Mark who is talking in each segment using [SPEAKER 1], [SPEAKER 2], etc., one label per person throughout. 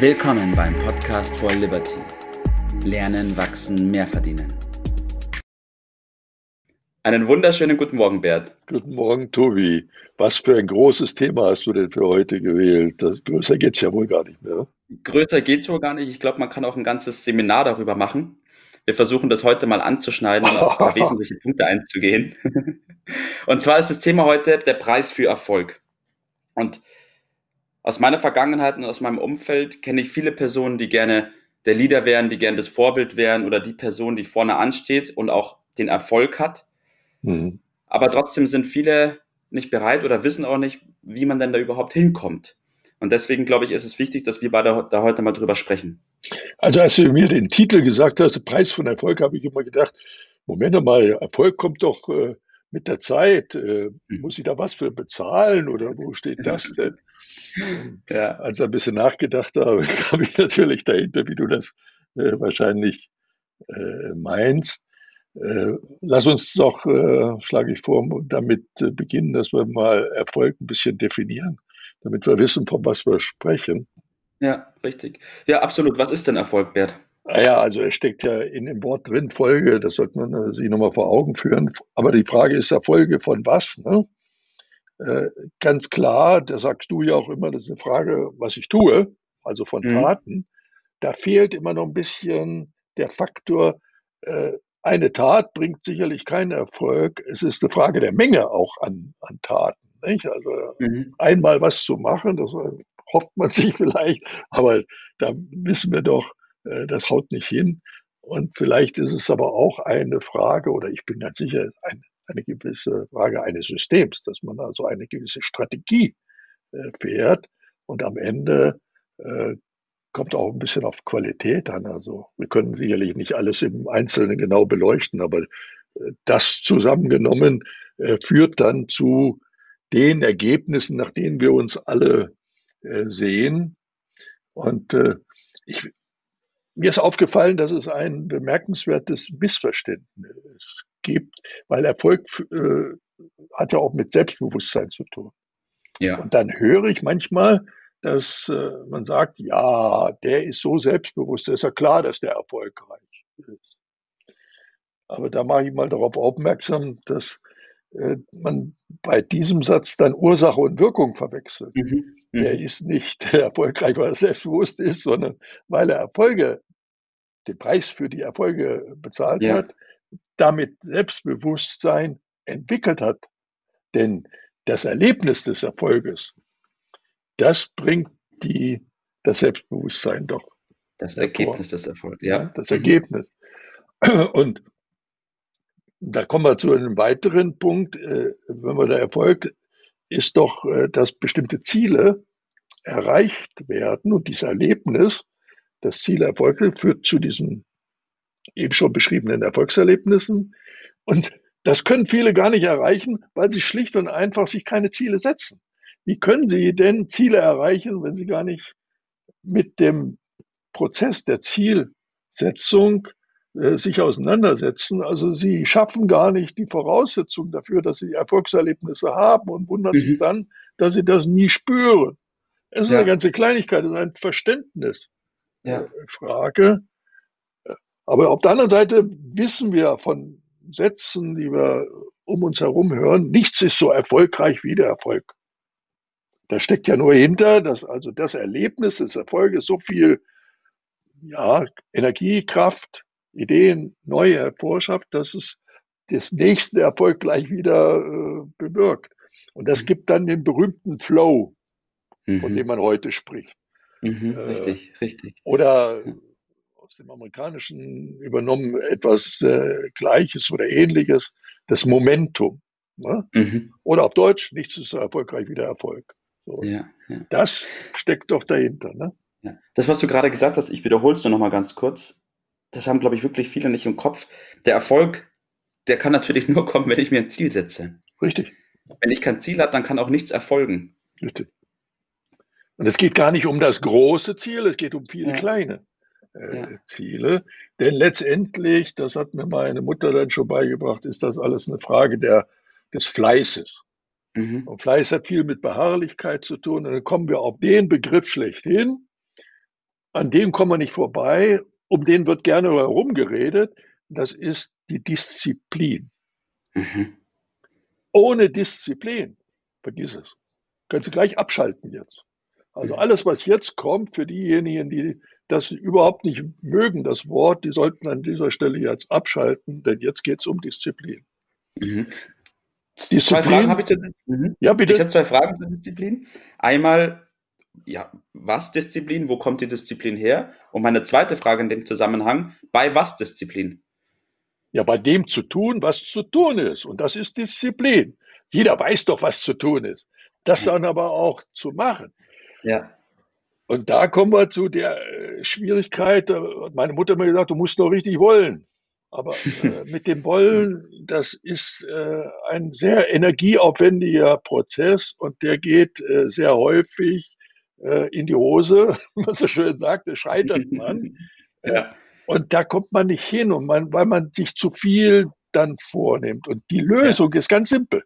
[SPEAKER 1] Willkommen beim Podcast for Liberty. Lernen, wachsen, mehr verdienen. Einen wunderschönen guten Morgen, Bert.
[SPEAKER 2] Guten Morgen, Tobi. Was für ein großes Thema hast du denn für heute gewählt? Das, größer geht es ja wohl gar nicht mehr.
[SPEAKER 1] Größer geht es wohl gar nicht. Ich glaube, man kann auch ein ganzes Seminar darüber machen. Wir versuchen das heute mal anzuschneiden und auf ein paar wesentliche Punkte einzugehen. und zwar ist das Thema heute der Preis für Erfolg. Und aus meiner Vergangenheit und aus meinem Umfeld kenne ich viele Personen, die gerne der Leader wären, die gerne das Vorbild wären oder die Person, die vorne ansteht und auch den Erfolg hat. Mhm. Aber trotzdem sind viele nicht bereit oder wissen auch nicht, wie man denn da überhaupt hinkommt. Und deswegen glaube ich, ist es wichtig, dass wir beide da heute mal drüber sprechen.
[SPEAKER 2] Also als du mir den Titel gesagt hast, Preis von Erfolg, habe ich immer gedacht, Moment mal, Erfolg kommt doch äh, mit der Zeit. Äh, hm. muss ich da was für bezahlen oder wo steht das denn? ja. Als ich ein bisschen nachgedacht habe, kam ich natürlich dahinter, wie du das äh, wahrscheinlich äh, meinst. Äh, lass uns doch, äh, schlage ich vor, damit äh, beginnen, dass wir mal Erfolg ein bisschen definieren, damit wir wissen, von was wir sprechen.
[SPEAKER 1] Ja, richtig. Ja, absolut. Was ist denn Erfolg, Bert?
[SPEAKER 2] Naja, ah also es steckt ja in dem Wort drin Folge, das sollte man äh, sich nochmal vor Augen führen. Aber die Frage ist ja Folge von was? Ne? Äh, ganz klar, da sagst du ja auch immer, das ist eine Frage, was ich tue, also von mhm. Taten. Da fehlt immer noch ein bisschen der Faktor, äh, eine Tat bringt sicherlich keinen Erfolg. Es ist eine Frage der Menge auch an, an Taten. Nicht? Also mhm. einmal was zu machen, das hofft man sich vielleicht, aber da wissen wir doch, äh, das haut nicht hin. Und vielleicht ist es aber auch eine Frage, oder ich bin ganz sicher, eine, eine gewisse Frage eines Systems, dass man also eine gewisse Strategie äh, fährt und am Ende äh, kommt auch ein bisschen auf Qualität an. Also wir können sicherlich nicht alles im Einzelnen genau beleuchten, aber das zusammengenommen führt dann zu den Ergebnissen, nach denen wir uns alle sehen. Und ich mir ist aufgefallen, dass es ein bemerkenswertes Missverständnis gibt, weil Erfolg äh, hat ja auch mit Selbstbewusstsein zu tun. Ja. Und dann höre ich manchmal, dass äh, man sagt, ja, der ist so selbstbewusst, ist ja klar, dass der erfolgreich ist. Aber da mache ich mal darauf aufmerksam, dass äh, man bei diesem Satz dann Ursache und Wirkung verwechselt. Mhm. Mhm. Der ist nicht erfolgreich, weil er selbstbewusst ist, sondern weil er Erfolge den Preis für die Erfolge bezahlt ja. hat, damit Selbstbewusstsein entwickelt hat. Denn das Erlebnis des Erfolges, das bringt die, das Selbstbewusstsein doch.
[SPEAKER 1] Das Ergebnis des Erfolgs, ja.
[SPEAKER 2] Das mhm. Ergebnis. Und da kommen wir zu einem weiteren Punkt. Äh, wenn wir der Erfolg ist doch, äh, dass bestimmte Ziele erreicht werden und dieses Erlebnis das Ziel Erfolge führt zu diesen eben schon beschriebenen Erfolgserlebnissen. Und das können viele gar nicht erreichen, weil sie schlicht und einfach sich keine Ziele setzen. Wie können sie denn Ziele erreichen, wenn sie gar nicht mit dem Prozess der Zielsetzung äh, sich auseinandersetzen? Also sie schaffen gar nicht die Voraussetzung dafür, dass sie Erfolgserlebnisse haben und wundern mhm. sich dann, dass sie das nie spüren. Es ist ja. eine ganze Kleinigkeit, es ist ein Verständnis ja. Frage. Aber auf der anderen Seite wissen wir von Sätzen, die wir um uns herum hören, nichts ist so erfolgreich wie der Erfolg. Da steckt ja nur hinter, dass also das Erlebnis des Erfolges so viel ja, Energie, Kraft, Ideen, neue hervorschafft, dass es das nächste Erfolg gleich wieder äh, bewirkt. Und das mhm. gibt dann den berühmten Flow, mhm. von dem man heute spricht.
[SPEAKER 1] Mhm, äh, richtig, richtig.
[SPEAKER 2] Oder aus dem Amerikanischen übernommen etwas äh, Gleiches oder Ähnliches, das Momentum. Ne? Mhm. Oder auf Deutsch, nichts ist so erfolgreich wie der Erfolg. So. Ja, ja. Das steckt doch dahinter. Ne?
[SPEAKER 1] Ja. Das, was du gerade gesagt hast, ich wiederhole es nur noch mal ganz kurz. Das haben, glaube ich, wirklich viele nicht im Kopf. Der Erfolg, der kann natürlich nur kommen, wenn ich mir ein Ziel setze.
[SPEAKER 2] Richtig.
[SPEAKER 1] Wenn ich kein Ziel habe, dann kann auch nichts erfolgen.
[SPEAKER 2] Richtig. Und es geht gar nicht um das große Ziel, es geht um viele ja. kleine äh, ja. Ziele. Denn letztendlich, das hat mir meine Mutter dann schon beigebracht, ist das alles eine Frage der, des Fleißes. Mhm. Und Fleiß hat viel mit Beharrlichkeit zu tun. Und dann kommen wir auf den Begriff schlechthin. an dem kommen wir nicht vorbei, um den wird gerne herumgeredet, das ist die Disziplin. Mhm. Ohne Disziplin, vergiss es. Kannst du gleich abschalten jetzt. Also mhm. alles, was jetzt kommt, für diejenigen, die das überhaupt nicht mögen, das Wort, die sollten an dieser Stelle jetzt abschalten, denn jetzt geht es um Disziplin.
[SPEAKER 1] Mhm. Disziplin. Zwei Fragen habe ich zur mhm. Ja, bitte. Ich habe zwei Fragen zur Disziplin. Einmal, ja, was Disziplin? Wo kommt die Disziplin her? Und meine zweite Frage in dem Zusammenhang, bei was Disziplin?
[SPEAKER 2] Ja, bei dem zu tun, was zu tun ist. Und das ist Disziplin. Jeder weiß doch, was zu tun ist. Das dann aber auch zu machen.
[SPEAKER 1] Ja.
[SPEAKER 2] Und da kommen wir zu der äh, Schwierigkeit. Meine Mutter hat mir gesagt, du musst noch richtig wollen. Aber äh, mit dem Wollen, das ist äh, ein sehr energieaufwendiger Prozess und der geht äh, sehr häufig äh, in die Hose, was er schön sagte, scheitert man. ja. Und da kommt man nicht hin, und man, weil man sich zu viel dann vornimmt. Und die Lösung ja. ist ganz simpel.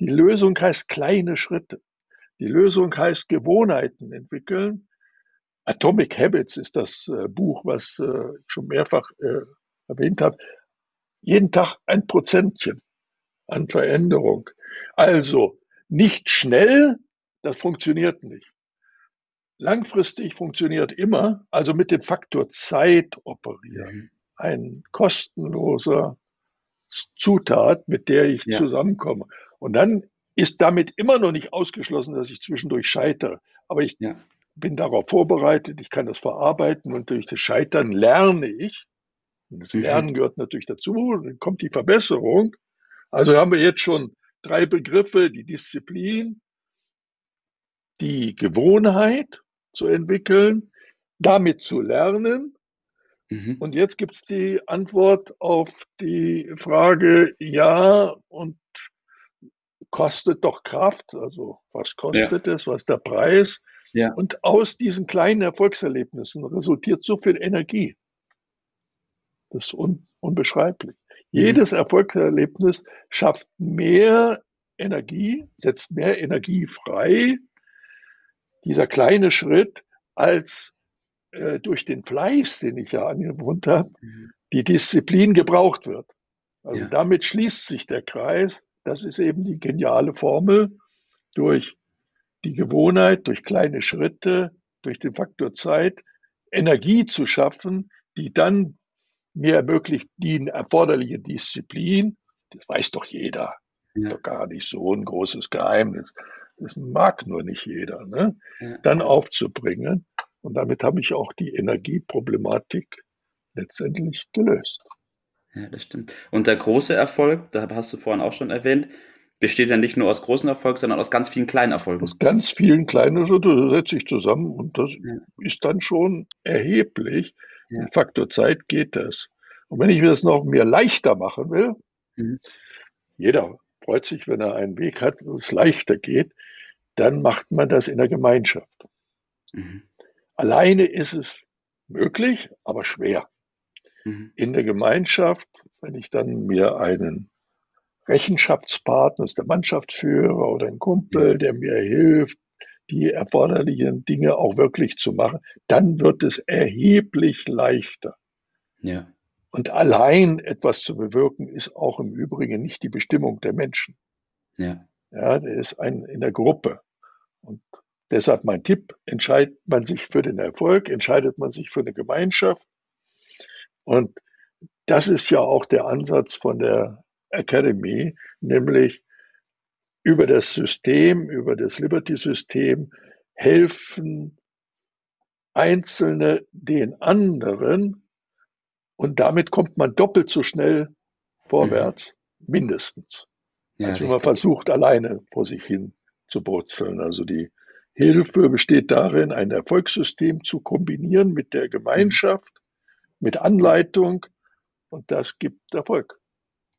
[SPEAKER 2] Die Lösung heißt kleine Schritte. Die Lösung heißt Gewohnheiten entwickeln. Atomic Habits ist das äh, Buch, was äh, ich schon mehrfach äh, erwähnt habe. Jeden Tag ein Prozentchen an Veränderung. Also nicht schnell, das funktioniert nicht. Langfristig funktioniert immer, also mit dem Faktor Zeit operieren. Mhm. Ein kostenloser Zutat, mit der ich ja. zusammenkomme. Und dann ist damit immer noch nicht ausgeschlossen, dass ich zwischendurch scheitere. Aber ich ja. bin darauf vorbereitet, ich kann das verarbeiten und durch das Scheitern lerne ich. Und das. Lernen gehört natürlich dazu, dann kommt die Verbesserung. Also haben wir jetzt schon drei Begriffe, die Disziplin, die Gewohnheit zu entwickeln, damit zu lernen. Mhm. Und jetzt gibt es die Antwort auf die Frage, ja, kostet doch Kraft, also was kostet ja. es, was ist der Preis? Ja. Und aus diesen kleinen Erfolgserlebnissen resultiert so viel Energie. Das ist un unbeschreiblich. Mhm. Jedes Erfolgserlebnis schafft mehr Energie, setzt mehr Energie frei, dieser kleine Schritt, als äh, durch den Fleiß, den ich ja angewohnt habe, mhm. die Disziplin gebraucht wird. Also ja. damit schließt sich der Kreis. Das ist eben die geniale Formel. Durch die Gewohnheit, durch kleine Schritte, durch den Faktor Zeit, Energie zu schaffen, die dann mir ermöglicht, die erforderliche Disziplin, das weiß doch jeder, ja. doch gar nicht so ein großes Geheimnis, das mag nur nicht jeder, ne? Ja. dann aufzubringen. Und damit habe ich auch die Energieproblematik letztendlich gelöst.
[SPEAKER 1] Ja, das stimmt. Und der große Erfolg, da hast du vorhin auch schon erwähnt, besteht ja nicht nur aus großen Erfolgen, sondern aus ganz vielen kleinen Erfolgen. Aus
[SPEAKER 2] ganz vielen kleinen Schritte setze ich zusammen und das ja. ist dann schon erheblich. Ja. Faktor Zeit geht das. Und wenn ich das noch mir leichter machen will, mhm. jeder freut sich, wenn er einen Weg hat, wo es leichter geht, dann macht man das in der Gemeinschaft. Mhm. Alleine ist es möglich, aber schwer. Mhm. In der Gemeinschaft, wenn ich dann mir einen Rechenschaftspartner, ist der Mannschaftsführer oder ein Kumpel, der mir hilft, die erforderlichen Dinge auch wirklich zu machen, dann wird es erheblich leichter. Ja. Und allein etwas zu bewirken, ist auch im Übrigen nicht die Bestimmung der Menschen. Ja. Ja, der ist ein in der Gruppe. Und deshalb mein Tipp, entscheidet man sich für den Erfolg, entscheidet man sich für eine Gemeinschaft, und das ist ja auch der Ansatz von der Academy, nämlich über das System, über das Liberty-System helfen Einzelne den anderen und damit kommt man doppelt so schnell vorwärts, mhm. mindestens. Ja, als wenn man versucht, alleine vor sich hin zu brutzeln. Also die Hilfe besteht darin, ein Erfolgssystem zu kombinieren mit der Gemeinschaft mit Anleitung und das gibt Erfolg.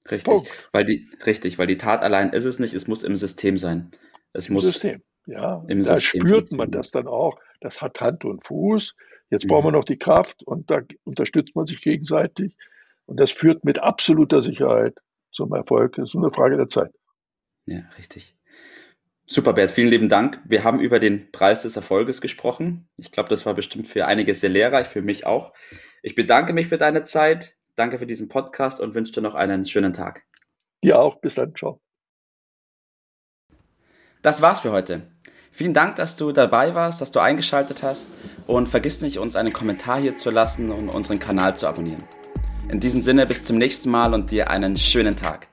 [SPEAKER 1] Richtig, weil die, richtig, weil die Tat allein ist es nicht, es muss im System sein. Es Im muss
[SPEAKER 2] System, ja. Im da System spürt man das dann auch. Das hat Hand und Fuß. Jetzt mhm. brauchen wir noch die Kraft und da unterstützt man sich gegenseitig. Und das führt mit absoluter Sicherheit zum Erfolg. Das ist nur eine Frage der Zeit.
[SPEAKER 1] Ja, richtig. Super, Bert, vielen lieben Dank. Wir haben über den Preis des Erfolges gesprochen. Ich glaube, das war bestimmt für einige sehr lehrreich, für mich auch. Ich bedanke mich für deine Zeit, danke für diesen Podcast und wünsche dir noch einen schönen Tag.
[SPEAKER 2] Dir auch, bis dann, ciao.
[SPEAKER 1] Das war's für heute. Vielen Dank, dass du dabei warst, dass du eingeschaltet hast und vergiss nicht, uns einen Kommentar hier zu lassen und unseren Kanal zu abonnieren. In diesem Sinne bis zum nächsten Mal und dir einen schönen Tag.